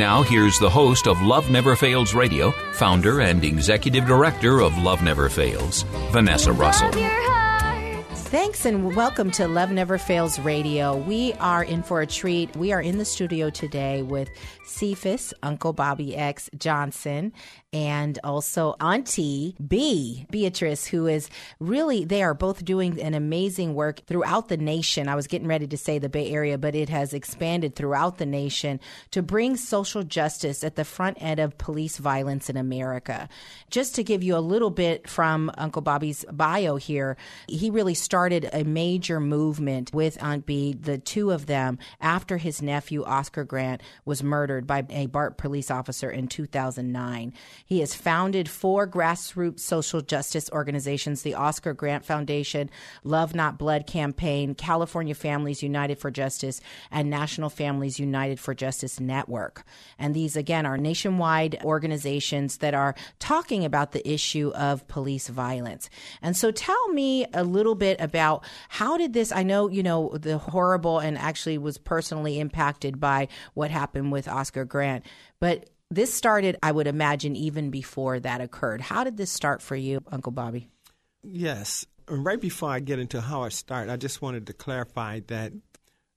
Now, here's the host of Love Never Fails Radio, founder and executive director of Love Never Fails, Vanessa Russell. Love your heart. Thanks and welcome to Love Never Fails Radio. We are in for a treat. We are in the studio today with Cephus, Uncle Bobby X Johnson, and also Auntie B, Beatrice, who is really, they are both doing an amazing work throughout the nation. I was getting ready to say the Bay Area, but it has expanded throughout the nation to bring social justice at the front end of police violence in America. Just to give you a little bit from Uncle Bobby's bio here, he really started a major movement with Aunt B, the two of them, after his nephew Oscar Grant was murdered by a BART police officer in 2009. He has founded four grassroots social justice organizations the Oscar Grant Foundation, Love Not Blood Campaign, California Families United for Justice, and National Families United for Justice Network. And these, again, are nationwide organizations that are talking about the issue of police violence. And so tell me a little bit about how did this, I know, you know, the horrible and actually was personally impacted by what happened with Oscar Grant, but this started, I would imagine, even before that occurred. How did this start for you, Uncle Bobby? Yes. Right before I get into how it started, I just wanted to clarify that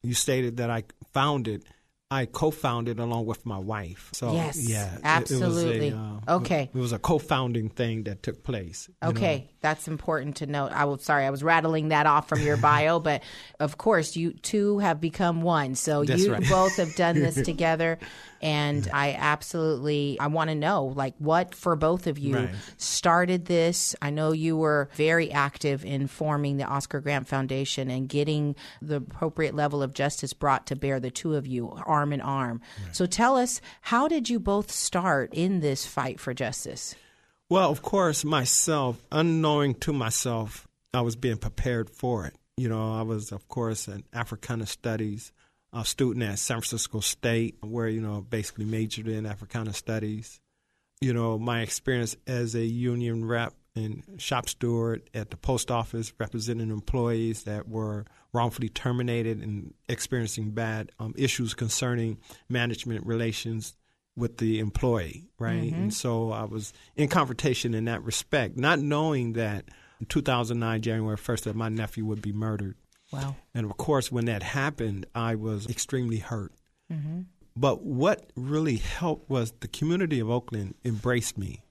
you stated that I founded, it. I co-founded along with my wife. So Yes, yeah, it- absolutely. It, was a, uh, Okay. It was a co-founding thing that took place. you know. Okay, that's important to note. I was sorry, I was rattling that off from your bio, but of course, you two have become one. So That's you right. both have done this together, and I absolutely I want to know like what for both of you Right. started this. I know you were very active in forming the Oscar Grant Foundation and getting the appropriate level of justice brought to bear. The two of you, arm in arm. So tell us, how did you both start in this fight for justice? Well, of course, myself, unknowing to myself, I was being prepared for it. You know, I was, of course, an Africana Studies uh, student at San Francisco State, where, you know, basically majored in Africana Studies. You know, my experience as a union rep and shop steward at the post office representing employees that were wrongfully terminated and experiencing bad um, issues concerning management relations with the employee, right? And so I was in confrontation in that respect, not knowing that in 2009, January 1st, that my nephew would be murdered. Wow. And of course, when that happened, I was extremely hurt. Mm-hmm. But what really helped was the community of Oakland embraced me,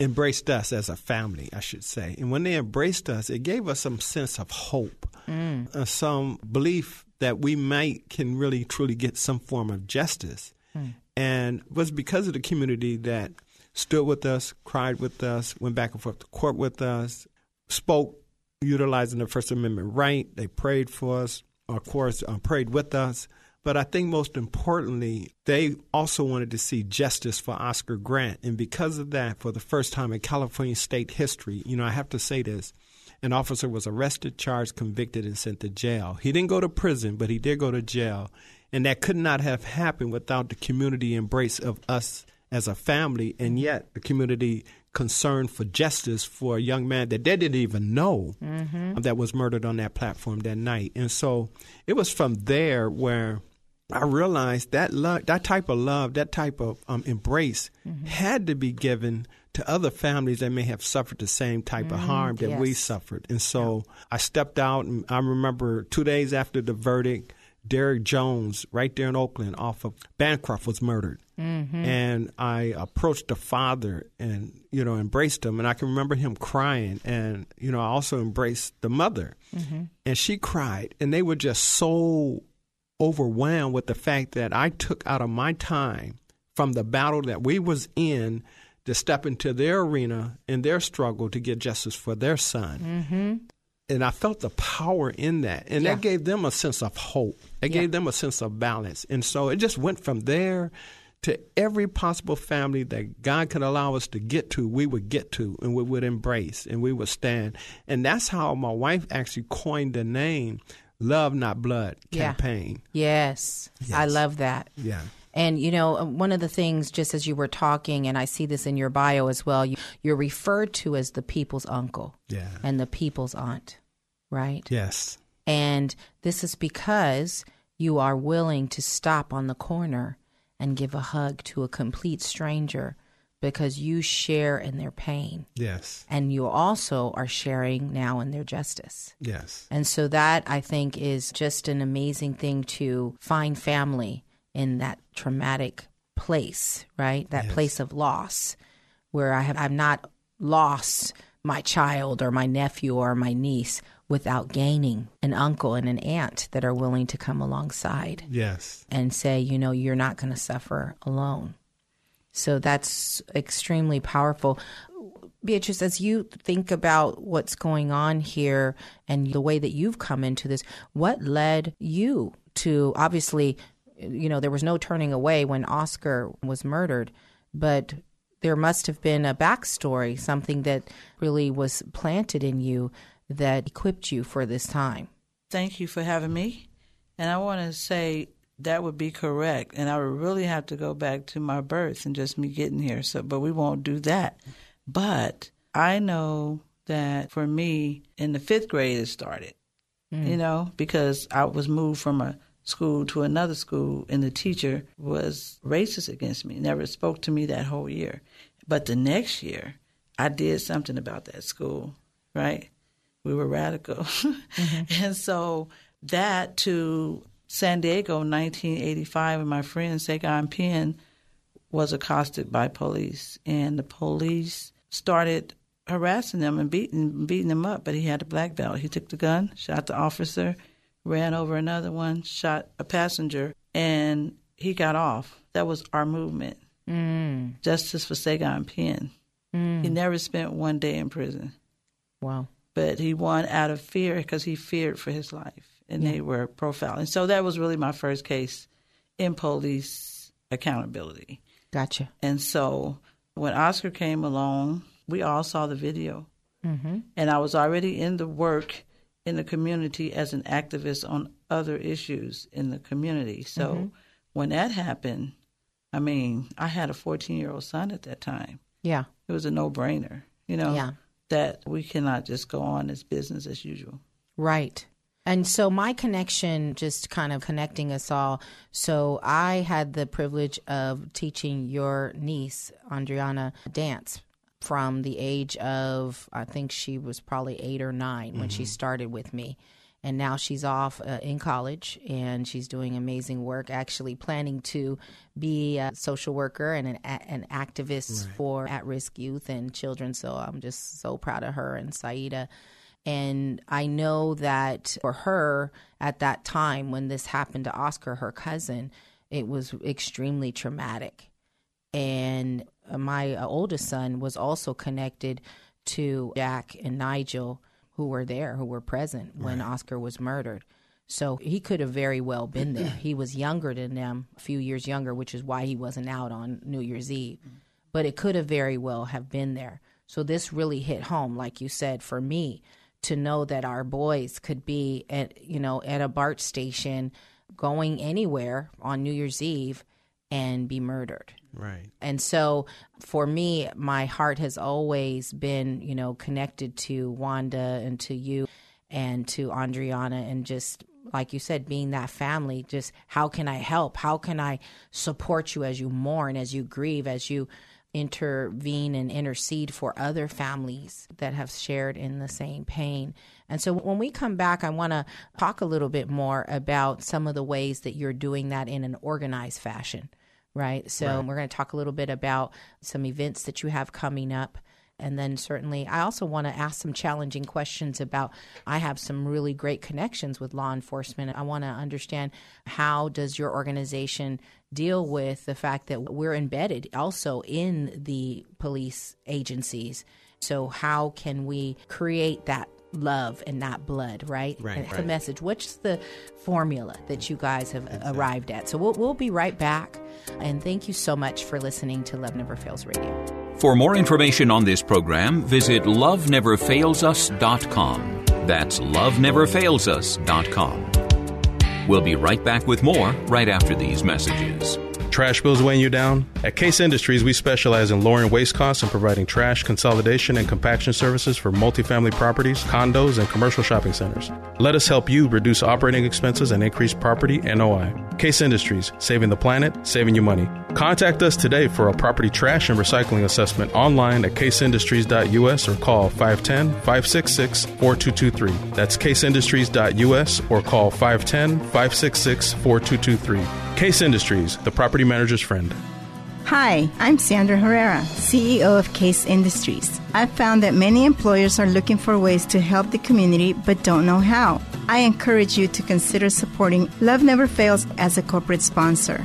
embraced us as a family, I should say. And when they embraced us, it gave us some sense of hope, mm. uh, some belief that we might can really truly get some form of justice. Mm. And it was because of the community that stood with us, cried with us, went back and forth to court with us, spoke utilizing the First Amendment right. They prayed for us, of course, uh, prayed with us. But I think most importantly, they also wanted to see justice for Oscar Grant. And because of that, for the first time in California state history, you know, I have to say this an officer was arrested, charged, convicted, and sent to jail. He didn't go to prison, but he did go to jail. And that could not have happened without the community embrace of us as a family, and yet the community concern for justice for a young man that they didn't even know mm-hmm. that was murdered on that platform that night. And so it was from there where I realized that love, that type of love, that type of um, embrace mm-hmm. had to be given to other families that may have suffered the same type of mm, harm that we suffered. And so I stepped out, and I remember two days after the verdict, Derrick Jones, right there in Oakland, off of Bancroft, was murdered. Mm-hmm. And I approached the father and, you know, embraced him. And I can remember him crying. And, you know, I also embraced the mother. Mm-hmm. And she cried. And they were just so overwhelmed with the fact that I took out of my time from the battle that we was in to step into their arena in their struggle to get justice for their son. Mm-hmm. And I felt the power in that. And Yeah. that gave them a sense of hope. It Yeah. gave them a sense of balance. And so it just went from there to every possible family that God could allow us to get to, we would get to and we would embrace and we would stand. And that's how my wife actually coined the name Love Not Blood Yeah. campaign. Yes, I love that. Yeah. And you know, uh, one of the things, just as you were talking, and I see this in your bio as well, you, you're referred to as the people's uncle Yeah. and the people's aunt, right? Yes. And this is because you are willing to stop on the corner and give a hug to a complete stranger because you share in their pain. Yes. And you also are sharing now in their justice. Yes. And so that I think is just an amazing thing to find family in that traumatic place, right? That place of loss where I have I've not lost my child or my nephew or my niece without gaining an uncle and an aunt that are willing to come alongside Yes. and say, you know, you're not going to suffer alone. So that's extremely powerful. Beatrice, as you think about what's going on here and the way that you've come into this, what led you to obviously, you know, there was no turning away when Oscar was murdered, but there must have been a backstory, something that really was planted in you that equipped you for this time. Thank you for having me. And I want to say that would be correct. And I would really have to go back to my birth and just me getting here. So, but we won't do that. But I know that for me, in the fifth grade, it started, mm. you know, because I was moved from a school to another school and the teacher was racist against me, never spoke to me that whole year. But the next year, I did something about that school, right? We were radical. Mm-hmm. and so that to San Diego, 1985, and my friend Sagon Penn was accosted by police, and the police started harassing them and beating beating them up. But he had a black belt. He took the gun, shot the officer, ran over another one, shot a passenger, and he got off. That was our movement. Mm. Justice for Sagon Penn. He never spent one day in prison Wow. but he won out of fear because he feared for his life, and they were profiling. So that was really my first case in police accountability. Gotcha. And so when Oscar came along, we all saw the video, mm-hmm. and I was already in the work in the community as an activist on other issues in the community. So mm-hmm. when that happened, I mean, I had a 14 year old son at that time. Yeah. It was a no brainer, you know Yeah. that we cannot just go on as business as usual. Right. And so my connection, just kind of connecting us all. So I had the privilege of teaching your niece, Andriana, dance from the age of, I think she was probably eight or 9 when she started with me. And now she's off uh, in college and she's doing amazing work, actually planning to be a social worker and an, a- an activist for at risk youth and children. So I'm just so proud of her and Saida. And I know that for her at that time when this happened to Oscar, her cousin, it was extremely traumatic. And my uh, oldest son was also connected to Jack and Nigel, who were there, who were present when Oscar was murdered. So he could have very well been there. he was younger than them, a few years younger, which is why he wasn't out on New Year's Eve. But it could have very well have been there. So this really hit home, like you said, for me to know that our boys could be at you know at a BART station going anywhere on New Year's Eve and be murdered. Right. And so for me, my heart has always been, you know, connected to Wanda and to you and to Andriana and just like you said, being that family, just how can I help? How can I support you as you mourn, as you grieve, as you intervene and intercede for other families that have shared in the same pain. And so when we come back, I want to talk a little bit more about some of the ways that you're doing that in an organized fashion, right? So Right. we're going to talk a little bit about some events that you have coming up. And then certainly, I also want to ask some challenging questions about. I have some really great connections with law enforcement. I want to understand how does your organization deal with the fact that we're embedded also in the police agencies. So how can we create that love and not blood, right? Right, And the right. message. What's the formula that you guys have arrived at? So we'll, we'll be right back. And thank you so much for listening to Love Never Fails Radio. For more information on this program, visit loveneverfailsus.com. That's loveneverfailsus.com. We'll be right back with more right after these messages. Trash bills weighing you down? At Case Industries, we specialize in lowering waste costs and providing trash consolidation and compaction services for multifamily properties, condos, and commercial shopping centers. Let us help you reduce operating expenses and increase property NOI. Case Industries, saving the planet, saving you money. Contact us today for a property trash and recycling assessment online at caseindustries.us or call 510 566 4223. That's caseindustries.us or call 510 566 4223. Case Industries, the property manager's friend. Hi, I'm Sandra Herrera, CEO of Case Industries. I've found that many employers are looking for ways to help the community but don't know how. I encourage you to consider supporting Love Never Fails as a corporate sponsor.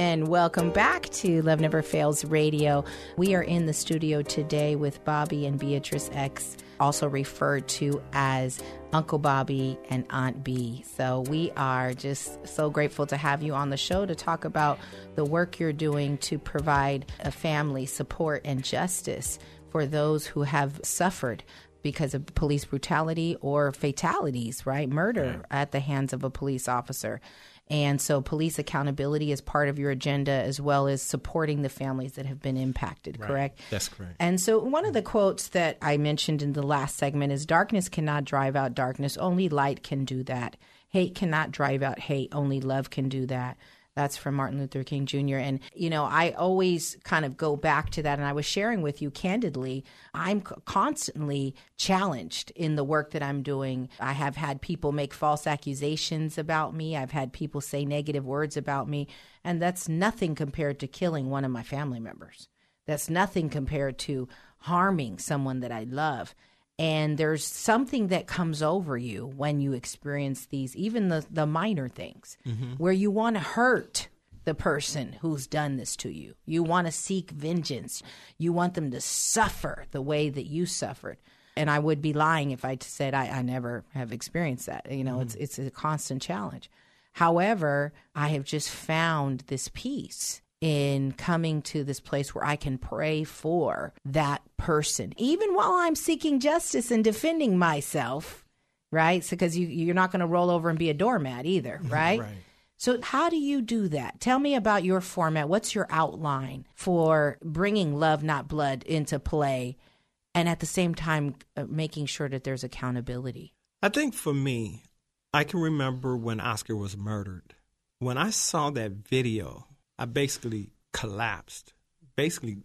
And welcome back to Love Never Fails Radio. We are in the studio today with Bobby and Beatrice X, also referred to as Uncle Bobby and Aunt B. So we are just so grateful to have you on the show to talk about the work you're doing to provide a family support and justice for those who have suffered because of police brutality or fatalities, right? Murder at the hands of a police officer. And so, police accountability is part of your agenda as well as supporting the families that have been impacted, correct? That's correct. And so, one of the quotes that I mentioned in the last segment is Darkness cannot drive out darkness, only light can do that. Hate cannot drive out hate, only love can do that. That's from Martin Luther King Jr. And, you know, I always kind of go back to that. And I was sharing with you candidly, I'm constantly challenged in the work that I'm doing. I have had people make false accusations about me, I've had people say negative words about me. And that's nothing compared to killing one of my family members. That's nothing compared to harming someone that I love. And there's something that comes over you when you experience these, even the, the minor things, mm-hmm. where you want to hurt the person who's done this to you. You want to seek vengeance. You want them to suffer the way that you suffered. And I would be lying if I said I, I never have experienced that. You know, it's mm-hmm. it's a constant challenge. However, I have just found this peace in coming to this place where I can pray for that person, even while I'm seeking justice and defending myself, right? So, because you, you're not going to roll over and be a doormat either, right? Right. So, how do you do that? Tell me about your format. What's your outline for bringing love, not blood, into play, and at the same time uh, making sure that there's accountability? I think for me, I can remember when Oscar was murdered. When I saw that video, I basically collapsed, basically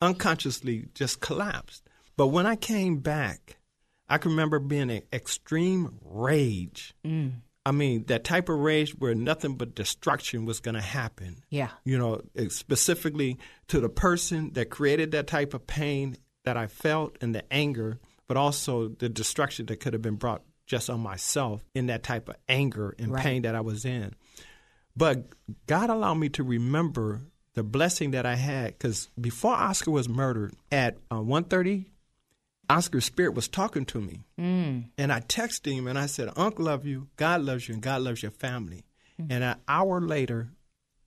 unconsciously just collapsed. But when I came back, I can remember being in extreme rage. Mm. I mean, that type of rage where nothing but destruction was going to happen. Yeah. You know, specifically to the person that created that type of pain that I felt and the anger, but also the destruction that could have been brought just on myself in that type of anger and Right. pain that I was in. But God allowed me to remember the blessing that I had because before Oscar was murdered at uh, 1.30, Oscar's spirit was talking to me. Mm. And I texted him and I said, Uncle love you, God loves you, and God loves your family. And an hour later,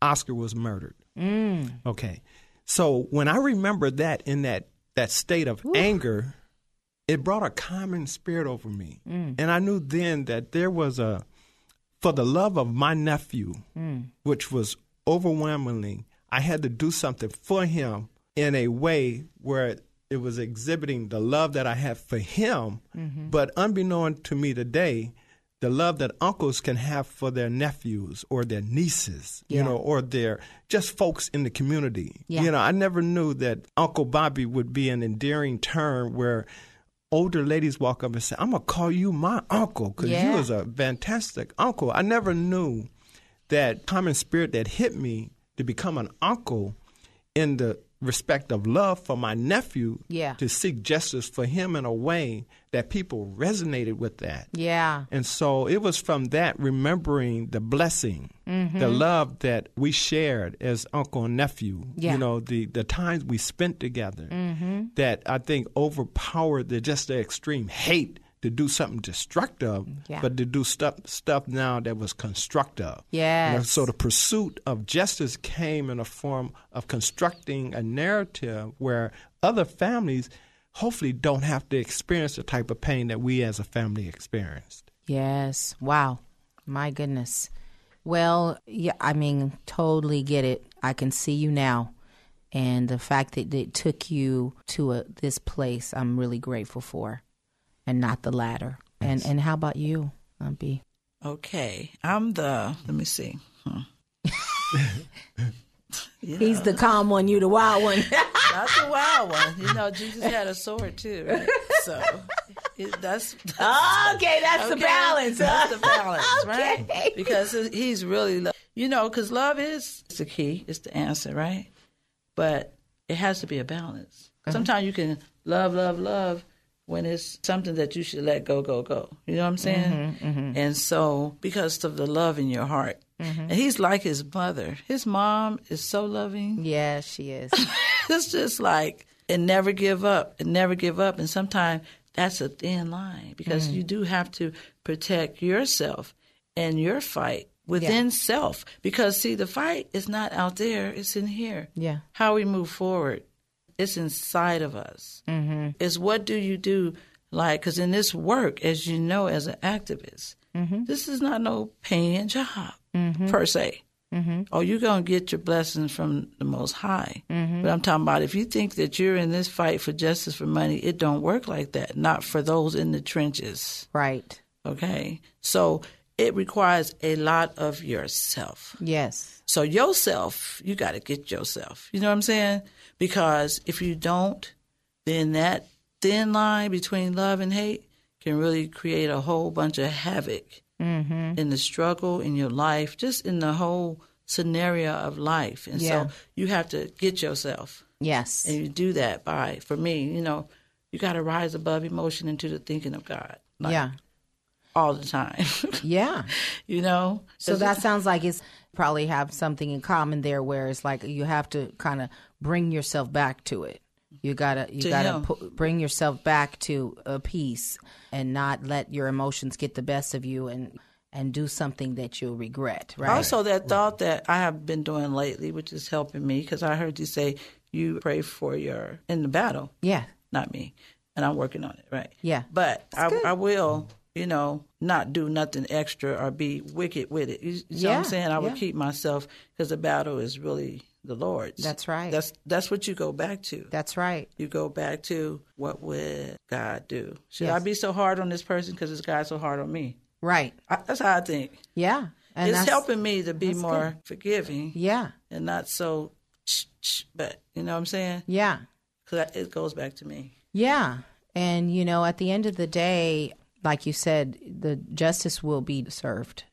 Oscar was murdered. Mm. Okay. So when I remember that in that, that state of anger, it brought a common spirit over me. Mm. And I knew then that there was a, for the love of my nephew, Mm. which was overwhelmingly, I had to do something for him in a way where it was exhibiting the love that I have for him, Mm-hmm. but unbeknown to me today, the love that uncles can have for their nephews or their nieces, Yeah. you know, or their just folks in the community. Yeah. You know, I never knew that Uncle Bobby would be an endearing term where older ladies walk up and say, "I'm gonna call you my uncle because Yeah. you was a fantastic uncle." I never knew that common spirit that hit me to become an uncle in the respect of love for my nephew Yeah. to seek justice for him in a way that people resonated with that. Yeah. And so it was from that remembering the blessing, Mm-hmm. the love that we shared as uncle and nephew, Yeah. you know, the, the times we spent together that I think overpowered the just the extreme hate to do something destructive, Yeah. but to do stuff stuff now that was constructive. You know, so the pursuit of justice came in a form of constructing a narrative where other families hopefully don't have to experience the type of pain that we as a family experienced. Yes. Wow. My goodness. Well, yeah, I mean, totally get it. I can see you now. And the fact that it took you to a, this place, I'm really grateful for, and not the latter. And and how about you, Lumpy? Okay, I'm the. Let me see. Hmm. He's the calm one, you the wild one. That's the wild one. You know, Jesus had a sword too, right? So it, that's, that's okay, that's the balance. That's the balance, Okay. right? Because he's really, lo- you know, because love is the key, it's the answer, right? But it has to be a balance. Uh-huh. Sometimes you can love, love, love when it's something that you should let go, go, go. You know what I'm saying? Mm-hmm, And so, because of the love in your heart, and he's like his mother. His mom is so loving yeah, she is. it's just like and never give up and never give up and sometimes that's a thin line because Mm. you do have to protect yourself and your fight within self because see the fight is not out there it's in here Yeah. how we move forward it's inside of us mm-hmm. it's what do you do like because in this work as you know as an activist Mm-hmm. this is not no paying job per se Mm-hmm. Oh, you're going to get your blessings from the Most High. Mm-hmm. But I'm talking about if you think that you're in this fight for justice for money, it don't work like that. Not for those in the trenches. right. Okay. So it requires a lot of yourself. Yes. So yourself, you got to get yourself. You know what I'm saying? Because if you don't, then that thin line between love and hate can really create a whole bunch of havoc mm-hmm. in the struggle in your life, just in the whole scenario of life. And Yeah. so you have to get yourself. Yes. And you do that by, for me, you know, you got to rise above emotion into the thinking of God. Like, yeah. All the time. Yeah. you know? So that sounds like it's probably have something in common there where it's like you have to kind of bring yourself back to it. You gotta you To gotta bring yourself back to a peace and not let your emotions get the best of you and and do something that you'll regret. Right? Also, that thought that I have been doing lately, which is helping me, because I heard you say you pray for your in the battle, yeah. not me, and I'm working on it, right? Yeah. But I, I will, you know, not do nothing extra or be wicked with it. You, you know what I'm saying? I would yeah. keep myself because the battle is really the Lord's. That's right. That's that's what you go back to. That's right. you go back to what would God do? Should Yes. I be so hard on this person because this guy's so hard on me? Right. I, that's how I think. Yeah. And it's helping me to be more forgiving Yeah. and not so, but you know what I'm saying? Yeah. Because it goes back to me. Yeah. And, you know, at the end of the day, like you said, the justice will be served.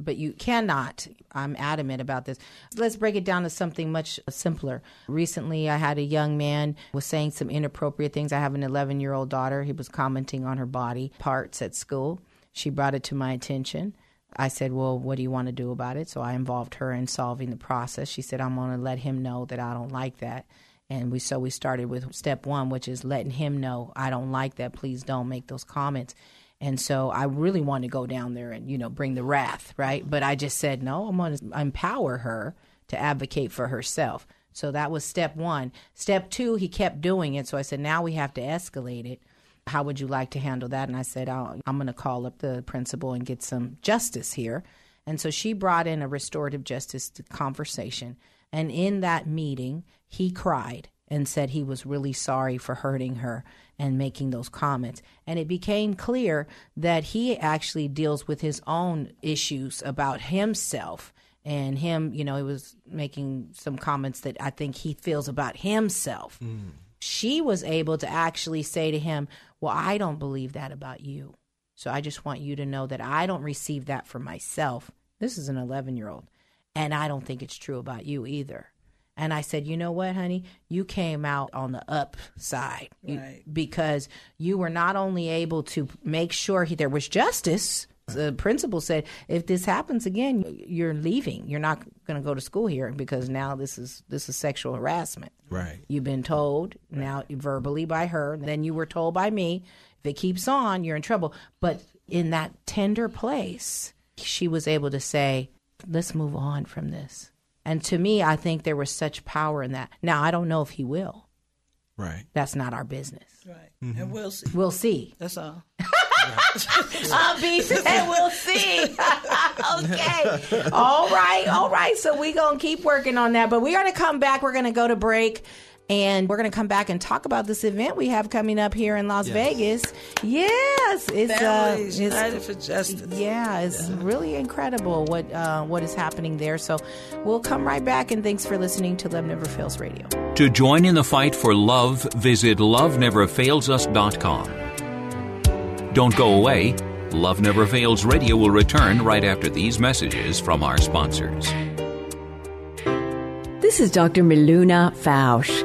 But you cannot, I'm adamant about this. Let's break it down to something much simpler. Recently, I had a young man was saying some inappropriate things. I have an 11 year old daughter. He was commenting on her body parts at school. She brought it to my attention. I said, Well, what do you want to do about it? So I involved her in solving the process. She said, I'm going to let him know that I don't like that. And we so we started with step one, which is letting him know I don't like that. Please don't make those comments. And so I really wanted to go down there and, you know, bring the wrath, right? But I just said, no, I'm going to empower her to advocate for herself. So that was step one. Step two, he kept doing it. So I said, now we have to escalate it. How would you like to handle that? And I said, I'm going to call up the principal and get some justice here. And so she brought in a restorative justice conversation. And in that meeting, he cried and said he was really sorry for hurting her and making those comments. And it became clear that he actually deals with his own issues about himself and him, you know, he was making some comments that I think he feels about himself. Mm. She was able to actually say to him, Well, I don't believe that about you. So I just want you to know that I don't receive that for myself. This is an 11 year old. And I don't think it's true about you either. And I said, you know what, honey? You came out on the upside You- Right. because you were not only able to make sure he, there was justice. The principal said, if this happens again, you're leaving. You're not going to go to school here because now this is this is sexual harassment. Right. You've been told now verbally by her, then you were told by me. If it keeps on, you're in trouble. But in that tender place, she was able to say, let's move on from this. And to me, I think there was such power in that. Now, I don't know if he will. Right. That's not our business. Right. And mm-hmm. we'll see. We'll see. That's all. I'll be said we'll see. okay. All right. All right. So we're going to keep working on that. But we're going to come back. We're going to go to break. And we're going to come back and talk about this event we have coming up here in Las Vegas. Yes, it's uh, Families it's United for Justice. yeah, it's really incredible what uh, what is happening there. So we'll come right back. And thanks for listening to Love Never Fails Radio. To join in the fight for love, visit loveneverfailsus.com. Don't go away. Love Never Fails Radio will return right after these messages from our sponsors. This is Dr. Miluna Fausch.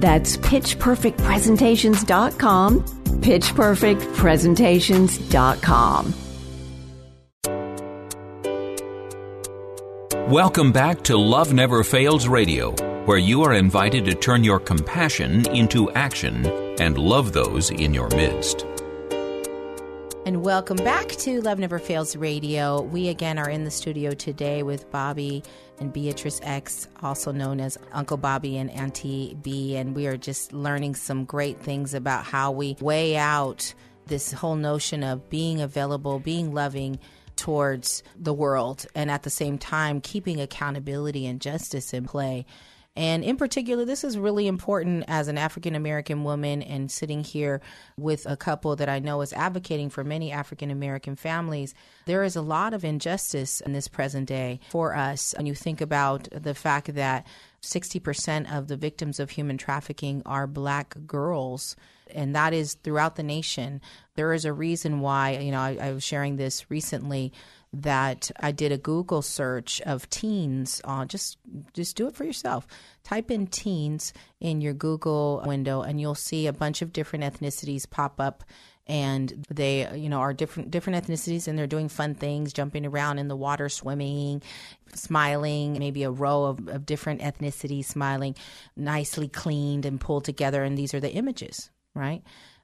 That's pitchperfectpresentations.com, pitchperfectpresentations.com. Welcome back to Love Never Fails Radio, where you are invited to turn your compassion into action and love those in your midst. And welcome back to Love Never Fails Radio. We again are in the studio today with Bobby and Beatrice X, also known as Uncle Bobby and Auntie B. And we are just learning some great things about how we weigh out this whole notion of being available, being loving towards the world, and at the same time keeping accountability and justice in play. And in particular, this is really important as an African American woman and sitting here with a couple that I know is advocating for many African American families. There is a lot of injustice in this present day for us. When you think about the fact that 60% of the victims of human trafficking are black girls, and that is throughout the nation. There is a reason why, you know, I, I was sharing this recently that I did a Google search of teens. Uh, just just do it for yourself. Type in teens in your Google window, and you'll see a bunch of different ethnicities pop up. And they, you know, are different different ethnicities, and they're doing fun things, jumping around in the water, swimming, smiling. Maybe a row of, of different ethnicities smiling, nicely cleaned and pulled together. And these are the images, right?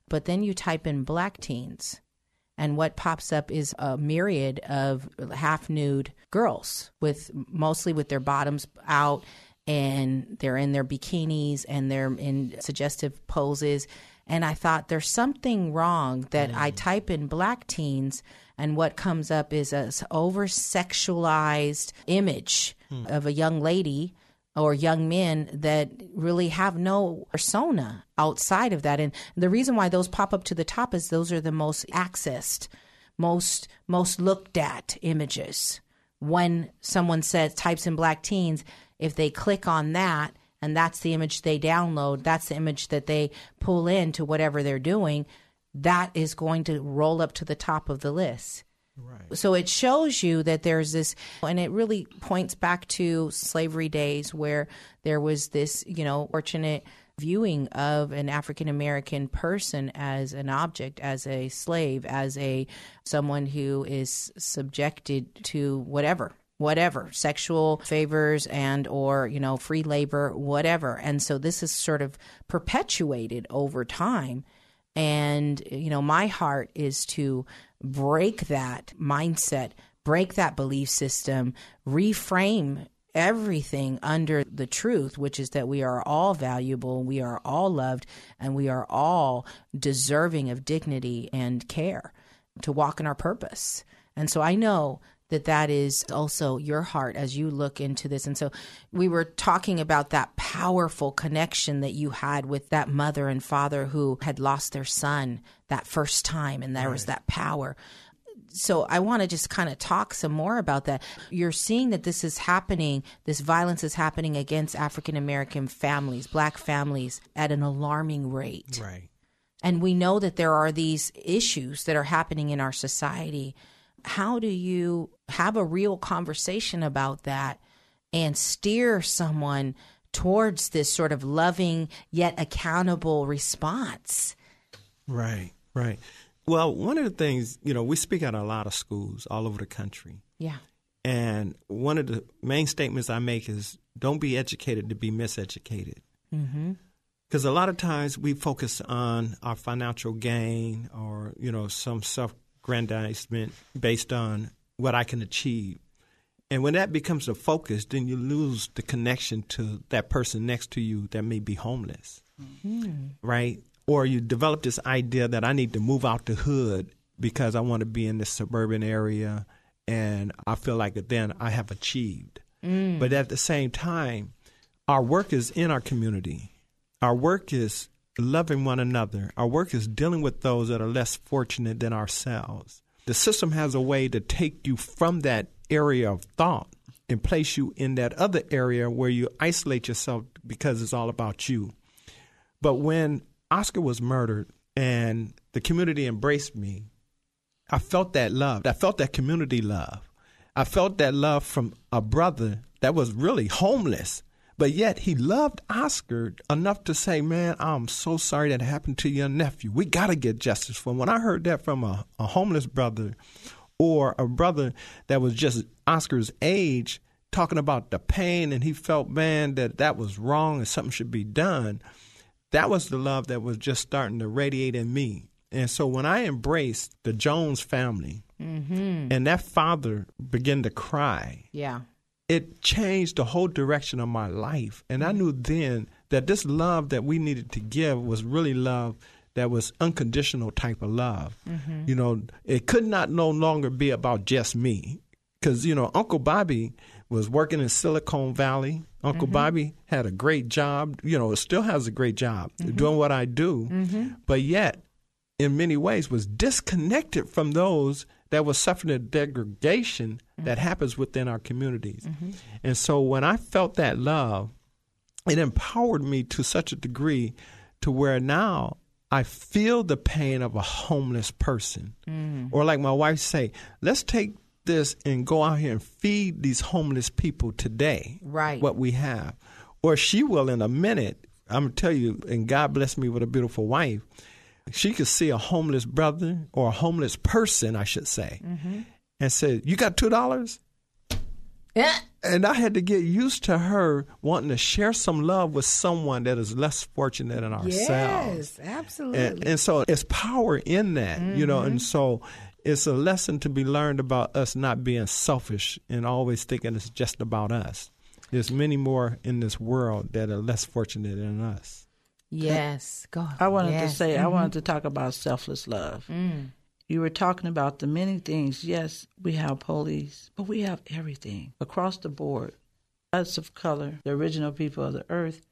But then you type in black teens, and what pops up is a myriad of half nude girls with mostly with their bottoms out and they're in their bikinis and they're in suggestive poses. And I thought there's something wrong that I mm. type in black teens and what comes up is a over sexualized image hmm. of a young lady or young men that really have no persona outside of that. And the reason why those pop up to the top is those are the most accessed, most most looked at images. When someone says types in black teens, if they click on that and that's the image they download, that's the image that they pull into whatever they're doing, that is going to roll up to the top of the list. Right. So it shows you that there's this, and it really points back to slavery days where there was this, you know, fortunate viewing of an African American person as an object, as a slave, as a someone who is subjected to whatever whatever sexual favors and or you know free labor whatever and so this is sort of perpetuated over time and, you know, my heart is to break that mindset, break that belief system, reframe everything under the truth, which is that we are all valuable, we are all loved, and we are all deserving of dignity and care to walk in our purpose. And so I know that that is also your heart as you look into this. And so we were talking about that powerful connection that you had with that mother and father who had lost their son that first time, and there was that power. So I want to just kind of talk some more about that. You're seeing that this is happening, this violence is happening against African American families, black families at an alarming rate. Right. And we know that there are these issues that are happening in our society. How do you have a real conversation about that and steer someone towards this sort of loving yet accountable response? Right, right. Well, one of the things, you know, we speak at a lot of schools all over the country. Yeah. And one of the main statements I make is don't be educated to be miseducated. Mm-hmm. Because a lot of times we focus on our financial gain or, you know, some self grandizement based on what I can achieve. And when that becomes the focus, then you lose the connection to that person next to you that may be homeless, mm-hmm. right? Or you develop this idea that I need to move out the hood because I want to be in this suburban area and I feel like then I have achieved. Mm. But at the same time, our work is in our community. Our work is loving one another. Our work is dealing with those that are less fortunate than ourselves. The system has a way to take you from that area of thought and place you in that other area where you isolate yourself because it's all about you. But when Oscar was murdered and the community embraced me, I felt that love. I felt that community love. I felt that love from a brother that was really homeless, but yet he loved Oscar enough to say, Man, I'm so sorry that happened to your nephew. We got to get justice for him. When I heard that from a, a homeless brother or a brother that was just Oscar's age talking about the pain and he felt, man, that that was wrong and something should be done, that was the love that was just starting to radiate in me. And so when I embraced the Jones family mm-hmm. and that father began to cry, Yeah. It changed the whole direction of my life. And I mm-hmm. knew then that this love that we needed to give was really love that was unconditional type of love. Mm-hmm. You know, it could not no longer be about just me. Because, you know, Uncle Bobby was working in Silicon Valley. Uncle mm-hmm. Bobby had a great job, you know, still has a great job doing what I do. But yet, in many ways, was disconnected from those that was suffering the degradation that mm-hmm. happens within our communities. Mm-hmm. And so when I felt that love, it empowered me to such a degree to where now I feel the pain of a homeless person. Mm. Or like my wife say, let's take this and go out here and feed these homeless people today. Right. What we have. Or she will in a minute. I'm gonna tell you, and God bless me with a beautiful wife. She could see a homeless brother or a homeless person, I should say, mm-hmm. and said, "You got two dollars?" Yeah. And I had to get used to her wanting to share some love with someone that is less fortunate than ourselves. Yes, absolutely. And, and so it's power in that, you know, and mm-hmm. so it's a lesson to be learned about us not being selfish and always thinking it's just about us. There's many more in this world that are less fortunate than us. Yes, go. I wanted yes. to say, I Mhm. wanted to talk about selfless love. Mm. You were talking about the many things. Yes, we have police, but we have everything across the board. Us of color, the original people of the earth,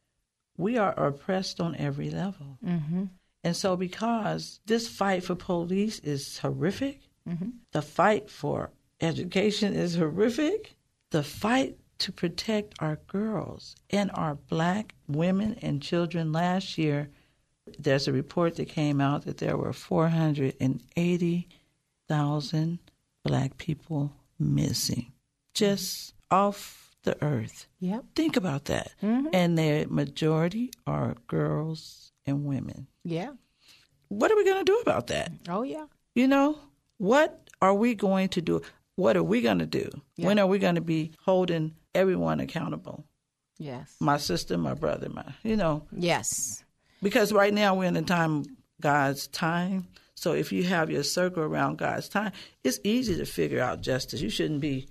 we are oppressed on every level. Mm-hmm. And so, because this fight for police is horrific, Mm-hmm. the fight for education is horrific, the fight to protect our girls and our black women and children last year, there's a report that came out that there were 480,000 black people missing just off the earth. Yep. Think about that. Mhm. And the majority are girls and women. Yeah. What are we going to do about that? Oh yeah. You know, what are we going to do? What are we going to do? Yeah. When are we going to be holding everyone accountable? Yes. My sister, my brother, my, you know, Yes. because right now we're in the time God's time. So if you have your circle around God's time, it's easy to figure out justice. You shouldn't be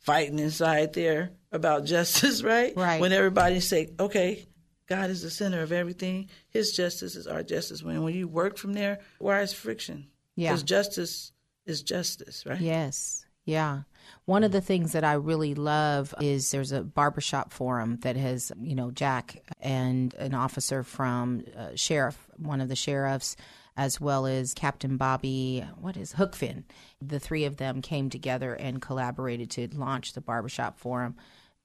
fighting inside there about justice, right? Right. When everybody say, okay, God is the center of everything. His justice is our justice. When when you work from there, where is friction? Yeah. Because justice is justice, right? Yes. Yeah. One of the things that I really love is there's a barbershop forum that has, you know, Jack and an officer from uh, sheriff, one of the sheriffs, as well as Captain Bobby, what is Hookfin. The three of them came together and collaborated to launch the barbershop forum.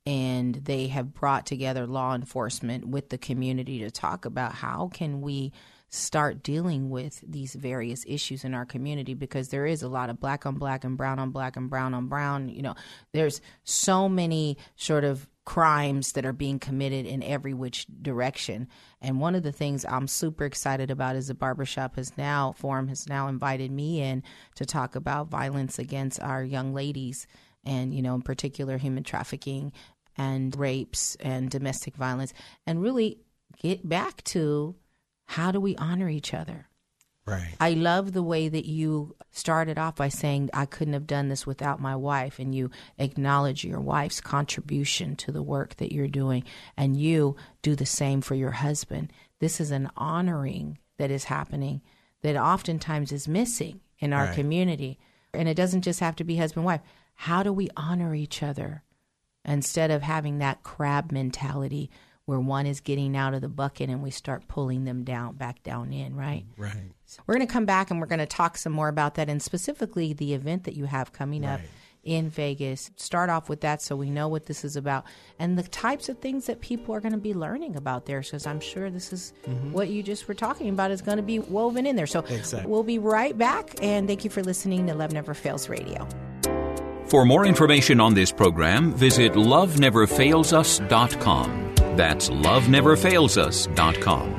And they have brought together law enforcement with the community to talk about how can we start dealing with these various issues in our community because there is a lot of black on black and brown on black and brown on brown. You know, there's so many sort of crimes that are being committed in every which direction. And one of the things I'm super excited about is the barbershop has now forum has now invited me in to talk about violence against our young ladies and, you know, in particular human trafficking and rapes and domestic violence and really get back to how do we honor each other? Right. I love the way that you started off by saying, I couldn't have done this without my wife. And you acknowledge your wife's contribution to the work that you're doing. And you do the same for your husband. This is an honoring that is happening that oftentimes is missing in our Right. community. And it doesn't just have to be husband wife. How do we honor each other instead of having that crab mentality where one is getting out of the bucket and we start pulling them down back down in, right? Right. So We're going to come back and we're going to talk some more about that and specifically the event that you have coming up in Vegas. Start off with that so we know what this is about and the types of things that people are going to be learning about there. Because I'm sure this is mm-hmm. what you just were talking about is going to be woven in there. So Exactly. we'll be right back and thank you for listening to Love Never Fails Radio. For more information on this program, visit loveneverfailsus.com. That's loveneverfailsus.com.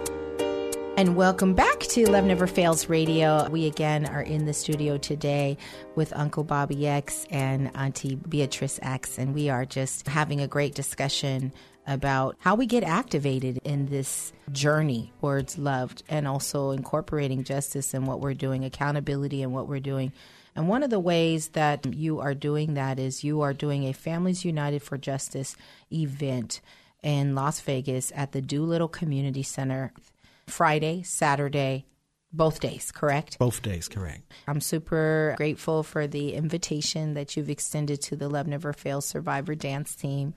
And welcome back to Love Never Fails Radio. We again are in the studio today with Uncle Bobby X and Auntie Beatrice X, and we are just having a great discussion about how we get activated in this journey towards love and also incorporating justice in what we're doing, accountability in what we're doing. And one of the ways that you are doing that is you are doing a Families United for Justice event in Las Vegas at the Doolittle Community Center Friday, Saturday, both days, correct? Both days, correct. I'm super grateful for the invitation that you've extended to the Love Never Fails Survivor Dance Team.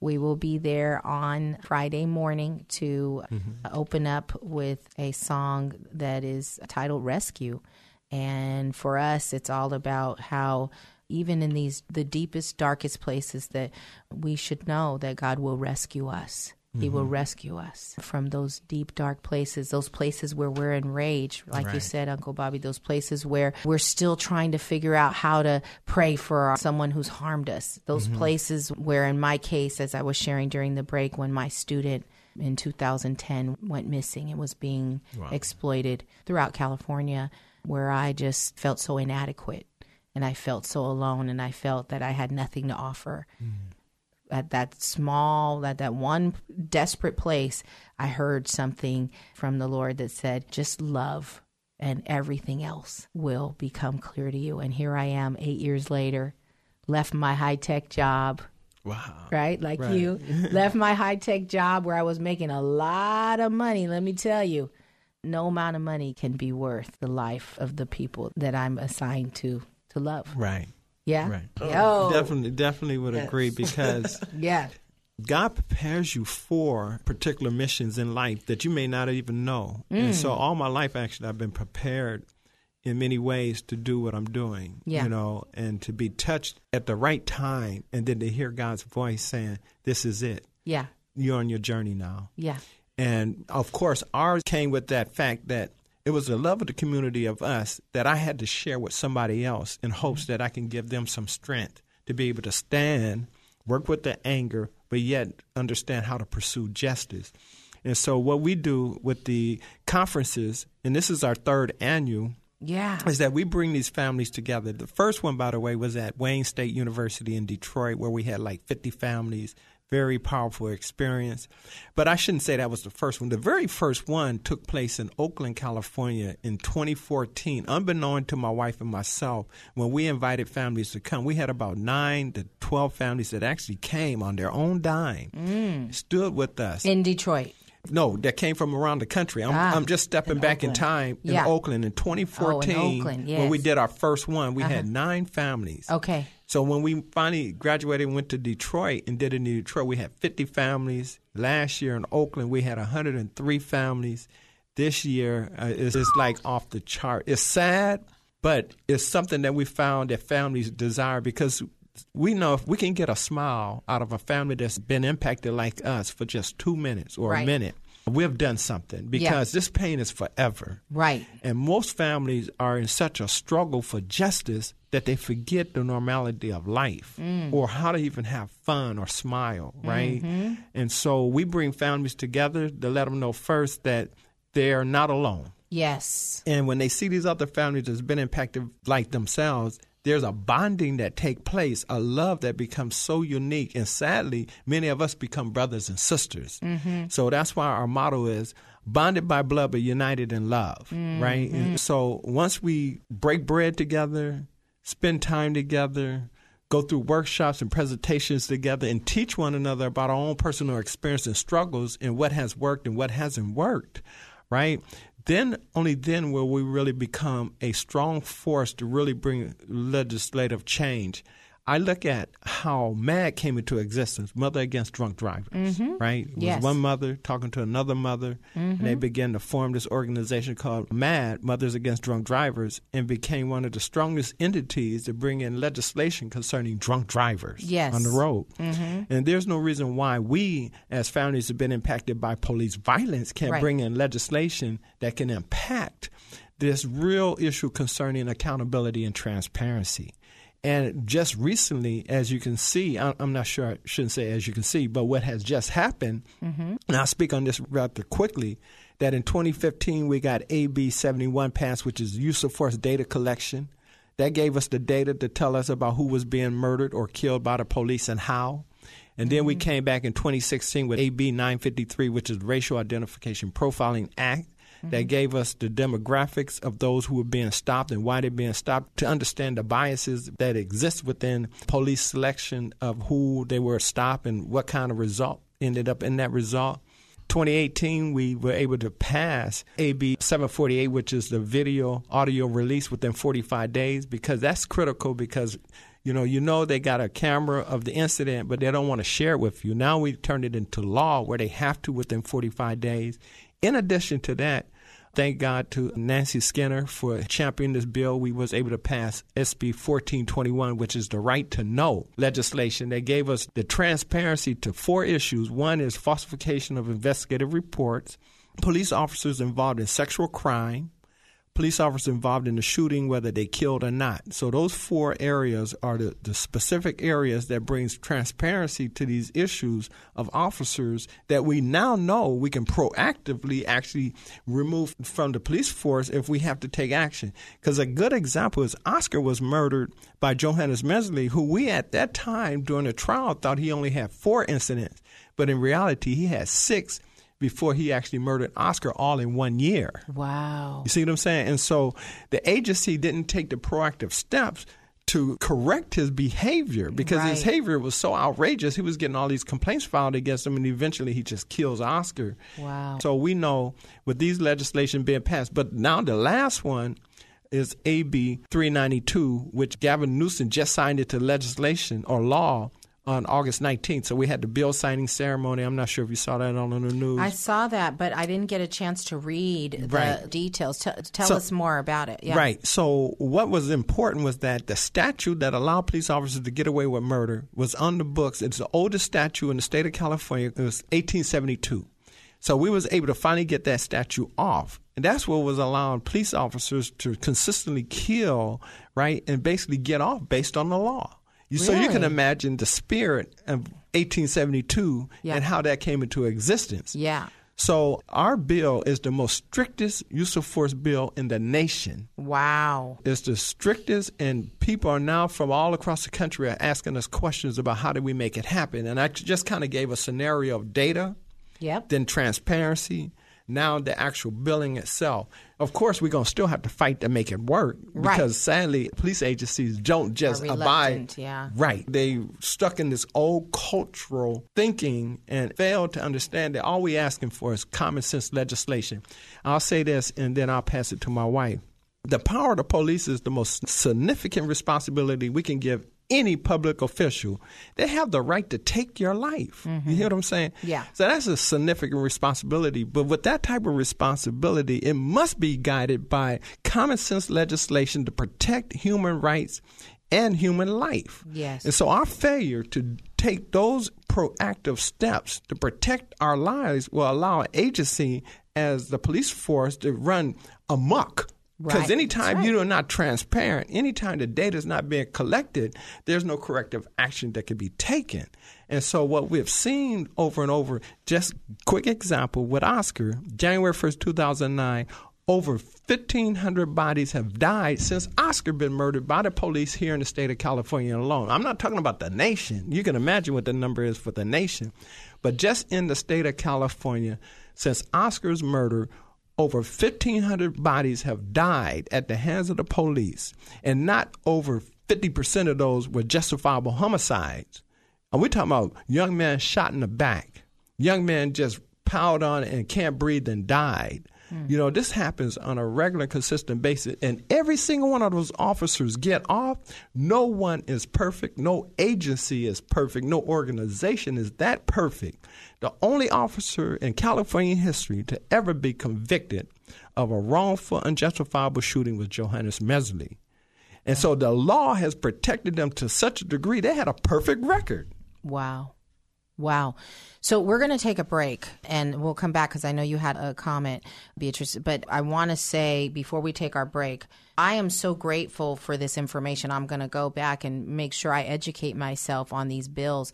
We will be there on Friday morning to mm-hmm. open up with a song that is titled Rescue. And for us, it's all about how even in these the deepest darkest places that we should know that God will rescue us. He will mm-hmm. rescue us from those deep, dark places, those places where we're enraged, like you said, Uncle Bobby, those places where we're still trying to figure out how to pray for someone who's harmed us. Those mm-hmm. places where, in my case, as I was sharing during the break, when my student in 2010 went missing and was being exploited throughout California, where I just felt so inadequate and I felt so alone and I felt that I had nothing to offer mm-hmm. At that small at that one desperate place i heard something from the lord that said just love and everything else will become clear to you and here i am 8 years later left my high tech job Wow. right like Right. you left my high tech job where i was making a lot of money let me tell you no amount of money can be worth the life of the people that i'm assigned to to love Right. Yeah Right. Yo. Definitely, definitely would agree because yeah God prepares you for particular missions in life that you may not even know. And so Mm. all my life, actually, I've been prepared in many ways to do what I'm doing. Yeah. You know, and to be touched at the right time and then to hear God's voice saying, This is it. yeah You're on your journey now. yeah And of course, ours came with that fact that it was the love of the community of us that I had to share with somebody else in hopes that I can give them some strength to be able to stand, work with the anger, but yet understand how to pursue justice. And so, what we do with the conferences, and this is our third annual, yeah is that we bring these families together. The first one, by the way, was at Wayne State University in Detroit, where we had like 50 families. Very powerful experience. But I shouldn't say that was the first one. The very first one took place in Oakland, California in 2014. Unbeknown to my wife and myself, when we invited families to come, we had about 9 to 12 families that actually came on their own dime, mm. stood with us. in detroit No, that came from around the country. I'm, Ah, I'm just stepping in back in time in Yeah. Oakland in 2014 Oh, in Oakland, when yes. Uh-huh. we did our first one. We had nine families. Okay. So when we finally graduated and went to Detroit and did it in Detroit, we had 50 families. Last year in Oakland, we had 103 families. This year uh, is it's like off the chart. It's sad, but it's something that we found that families desire because we know if we can get a smile out of a family that's been impacted like us for just two minutes or Right. a minute, we've done something because this pain is forever. Right. And most families are in such a struggle for justice that they forget the normality of life Mm. or how to even have fun or smile, right? Mm-hmm. And so we bring families together to let them know first that they're not alone. Yes. And when they see these other families that's been impacted like themselves, there's a bonding that take place, a love that becomes so unique. And sadly, many of us become brothers and sisters. Mm-hmm. So that's why our motto is bonded by blood but united in love, mm-hmm. right? And so once we break bread together, spend time together, go through workshops and presentations together and teach one another about our own personal experience and struggles and what has worked and what hasn't worked, right? Then only then will we really become a strong force to really bring legislative change. I look at how MAD came into existence, Mother Against Drunk Drivers, mm-hmm. right? It was Yes. one mother talking to another mother, and they mm-hmm. began to form this organization called MAD, Mothers Against Drunk Drivers, and became one of the strongest entities to bring in legislation concerning drunk drivers Yes. on the road. Mm-hmm. And there's no reason why we, as families who've been impacted by police violence, can't Right. bring in legislation that can impact this real issue concerning accountability and transparency. And just recently, as you can see, I'm not sure I shouldn't say as you can see, but what has just happened, mm-hmm. and I'll speak on this rather quickly, that in 2015 we got AB 71 passed, which is use of force data collection. That gave us the data to tell us about who was being murdered or killed by the police and how. And then we mm-hmm. came back in 2016 with AB 953, which is Racial Identification Profiling Act, that mm-hmm. gave us the demographics of those who were being stopped and why they're being stopped to understand the biases that exist within police selection of who they were stopped and what kind of result ended up in that result. 2018, we were able to pass AB 748, which is the video audio release within 45 days, because that's critical because you know, you know they got a camera of the incident, but they don't want to share it with you. Now we've turned it into law where they have to within 45 days. In addition to that, thank God to Nancy Skinner for championing this bill. We was able to pass SB 1421, which is the right to know legislation. that gave us the transparency to four issues. One is falsification of investigative reports, police officers involved in sexual crime, police officers involved in the shooting, whether they killed or not. So those four areas are the, the specific areas that brings transparency to these issues of officers that we now know we can proactively actually remove from the police force if we have to take action. Because a good example is Oscar was murdered by Johannes Mehserle, who we at that time during the trial thought he only had four incidents, but in reality he had six before he actually murdered Oscar all in one year. Wow. You see what I'm saying? And so the agency didn't take the proactive steps to correct his behavior because his behavior was so outrageous. He was getting all these complaints filed against him, and eventually he just kills Oscar. Wow. So we know with these legislation being passed, but now the last one is AB 392, which Gavin Newsom just signed into legislation or law on August 19th. So we had the bill signing ceremony. I'm not sure if you saw that on the news. I saw that, but I didn't get a chance to read the details. T- tell So- us more about it. Yeah. Right. So what was important was that the statute that allowed police officers to get away with murder was on the books. It's the oldest statute in the state of California. It was 1872. So we was able to finally get that statute off. And that's what was allowing police officers to consistently kill, right, and basically get off based on the law. You, So you can imagine the spirit of 1872 Yeah. and how that came into existence. Yeah. So our bill is the most strictest use of force bill in the nation. Wow. It's the strictest, and people are now from all across the country are asking us questions about how do we make it happen. And I just kind of gave a scenario of data, Yep. then transparency, now the actual billing itself. Of course, we're going to still have to fight to make it work Right. because sadly, police agencies don't just abide. yeah. Right. They stuck in this old cultural thinking and failed to understand that all we're asking for is common sense legislation. I'll say this and then I'll pass it to my wife. The power of the police is the most significant responsibility we can give any public official. They have the right to take your life. You hear mm-hmm. what I'm saying? Yeah. So that's a significant responsibility. But with that type of responsibility, it must be guided by common sense legislation to protect human rights and human life. Yes. And so our failure to take those proactive steps to protect our lives will allow an agency as the police force to run amok. Because Right. anytime That's you are not transparent, anytime the data is not being collected, there's no corrective action that can be taken. And so what we've seen over and over, just quick example with Oscar, January 1st, 2009, over 1,500 bodies have died since Oscar been murdered by the police here in the state of California alone. I'm not talking about the nation. You can imagine what the number is for the nation. But just in the state of California, since Oscar's murder, over 1,500 bodies have died at the hands of the police, and not over 50% of those were justifiable homicides. And we're talking about young men shot in the back, young men just piled on and can't breathe and died. You know, this happens on a regular, consistent basis, and every single one of those officers get off. No one is perfect. No agency is perfect. No organization is that perfect. The only officer in California history to ever be convicted of a wrongful, unjustifiable shooting was Johannes Mehserle. And so the law has protected them to such a degree, they had a perfect record. Wow. Wow. So we're going to take a break and we'll come back because I know you had a comment, Beatrice. But I want to say before we take our break, I am so grateful for this information. I'm going to go back and make sure I educate myself on these bills.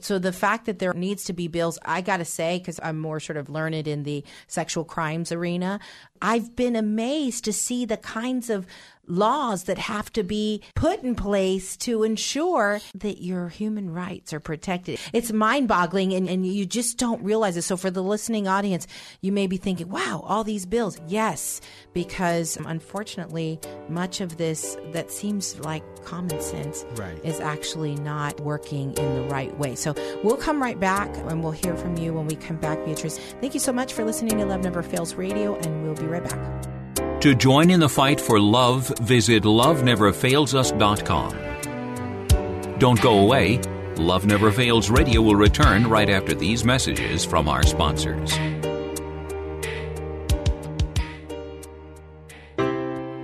So the fact that there needs to be bills, I got to say, because I'm more sort of learned in the sexual crimes arena, I've been amazed to see the kinds of laws that have to be put in place to ensure that your human rights are protected. It's mind boggling and, and you just don't realize it. So for the listening audience, you may be thinking, wow, all these bills. Yes, because unfortunately, much of this that seems like common sense Right. is actually not working in the right way. So we'll come right back and we'll hear from you when we come back, Beatrice. Thank you so much for listening to Love Never Fails Radio, and we'll be right back. To join in the fight for love, visit loveneverfailsus.com. Don't go away. Love Never Fails Radio will return right after these messages from our sponsors.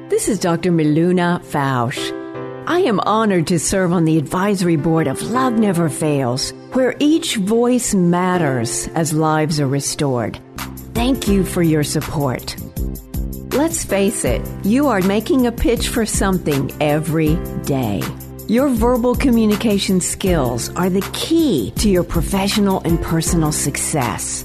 This is Dr. Miluna Fausch. I am honored to serve on the advisory board of Love Never Fails, where each voice matters as lives are restored. Thank you for your support. Let's face it, you are making a pitch for something every day. Your verbal communication skills are the key to your professional and personal success.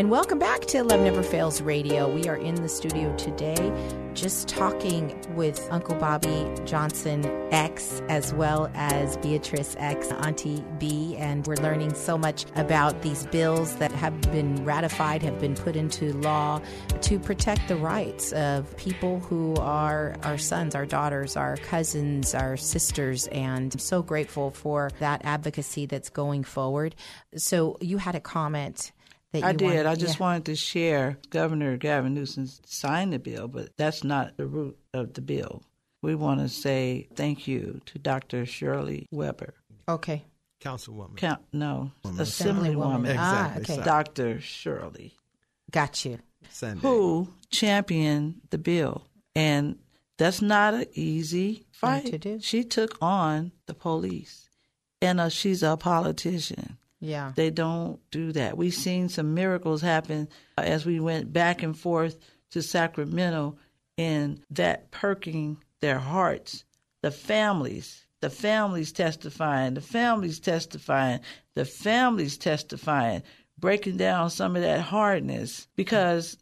And welcome back to Love Never Fails Radio. We are in the studio today just talking with Uncle Bobby Johnson X as well as Beatrice X, Auntie B, and we're learning so much about these bills that have been ratified, have been put into law to protect the rights of people who are our sons, our daughters, our cousins, our sisters, and I'm so grateful for that advocacy that's going forward. So you had a comment I you did. wanted- I just yeah. wanted to share Governor Gavin Newsom signed the bill, but that's not the root of the bill. We want to say thank you to Dr. Shirley Weber. Okay. Councilwoman. Count, no, Woman. Assemblywoman. Exactly, Ah, okay. Dr. Shirley, Got you. Sunday. who championed the bill. And that's not an easy fight. to do. She took on the police. And uh, she's a politician. Yeah. They don't do that. We've seen some miracles happen uh, as we went back and forth to Sacramento and that perking their hearts. The families, the families testifying, the families testifying, the families testifying, breaking down some of that hardness. Because,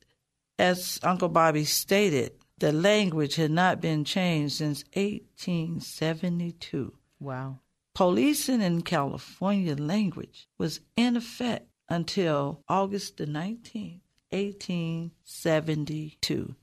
as Uncle Bobby stated, the language had not been changed since 1872 Wow. Policing in California language was in effect until August the 19th, 1872.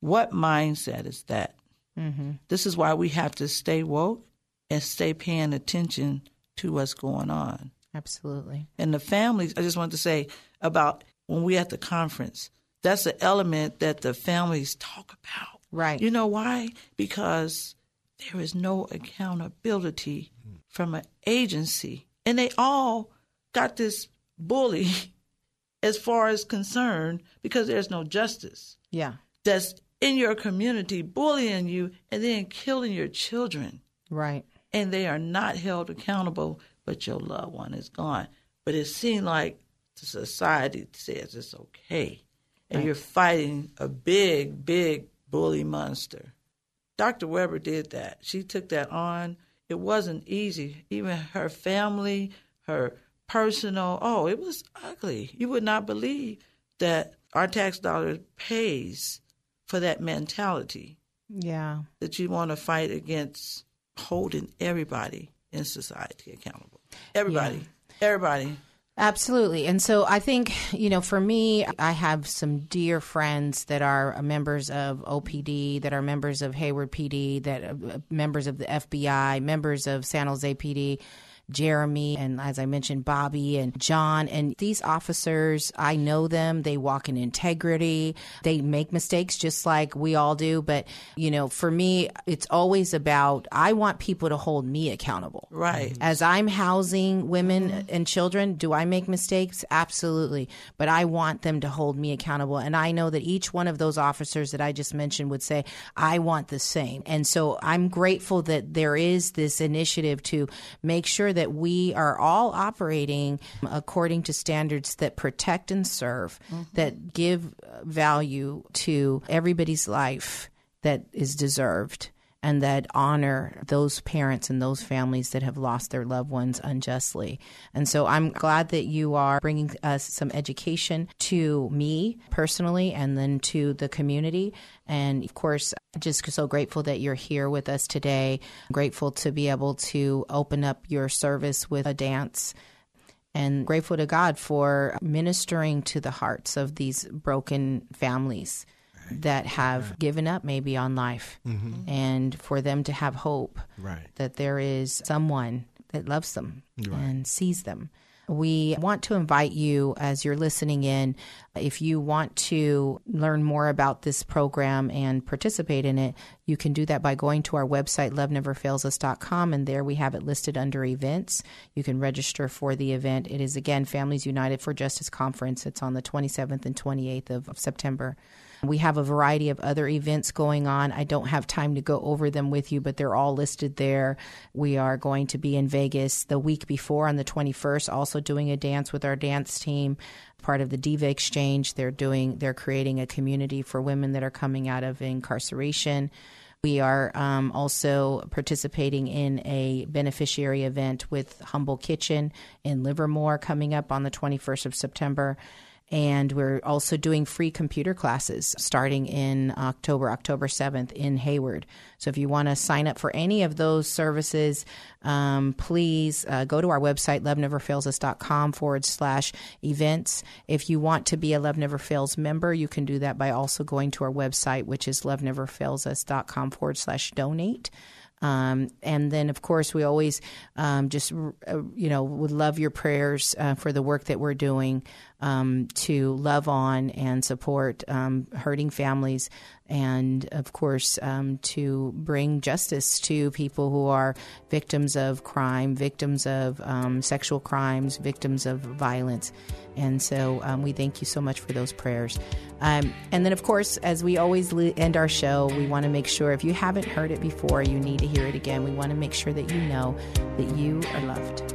What mindset is that? Mm-hmm. This is why we have to stay woke and stay paying attention to what's going on. Absolutely. And the families, I just want to say about when we at the conference, that's an element that the families talk about. Right. You know why? Because there is no accountability from an agency. And they all got this bully as far as concerned because there's no justice Yeah. that's in your community bullying you and then killing your children Right. and they are not held accountable, but your loved one is gone. But it seemed like the society says it's okay. And Right. you're fighting a big, big bully monster. Dr. Weber did that. She took that on. It wasn't easy. Even her family, her personal, oh, it was ugly. You would not believe that our tax dollar pays for that mentality Yeah. that you want to fight against holding everybody in society accountable. Everybody. Everybody. Absolutely. And so I think, you know, for me, I have some dear friends that are uh, members of OPD, that are members of Hayward PD, that are members of the FBI, members of San Jose PD, Jeremy and, as I mentioned, Bobby and John. And these officers, I know them. They walk in integrity. They make mistakes just like we all do. But, you know, for me, it's always about I want people to hold me accountable. Right. As I'm housing women and children, do I make mistakes? Absolutely. But I want them to hold me accountable. And I know that each one of those officers that I just mentioned would say, I want the same. And so I'm grateful that there is this initiative to make sure that we are all operating according to standards that protect and serve, mm-hmm. that give value to everybody's life that is deserved and that honor those parents and those families that have lost their loved ones unjustly. And so I'm glad that you are bringing us some education to me personally and then to the community. And of course, just so grateful that you're here with us today. I'm grateful to be able to open up your service with a dance and grateful to God for ministering to the hearts of these broken families that have given up maybe on life mm-hmm. and for them to have hope Right. that there is someone that loves them Right. and sees them. We want to invite you as you're listening in, if you want to learn more about this program and participate in it, you can do that by going to our website, loveneverfailsus.com, and there we have it listed under events. You can register for the event. It is again Families United for Justice Conference. It's on the 27th and 28th of, of September. We have a variety of other events going on. I don't have time to go over them with you, but they're all listed there. We are going to be in Vegas the week before on the 21st, also doing a dance with our dance team, part of the Diva Exchange. They're doing, they're creating a community for women that are coming out of incarceration. We are um, also participating in a beneficiary event with Humble Kitchen in Livermore coming up on the 21st of September. And we're also doing free computer classes starting in October, October 7th in Hayward. So if you want to sign up for any of those services, um, please uh, go to our website, loveneverfailsus.com forward slash events. If you want to be a Love Never Fails member, you can do that by also going to our website, which is loveneverfailsus.com forward slash donate. Um, and then, of course, we always um, just, uh, you know, would love your prayers uh, for the work that we're doing um, to love on and support um, hurting families. And, of course, um, to bring justice to people who are victims of crime, victims of um, sexual crimes, victims of violence. And so um, we thank you so much for those prayers. And then, of course, as we always end our show, we want to make sure if you haven't heard it before, you need to hear it again. We want to make sure that you know that you are loved.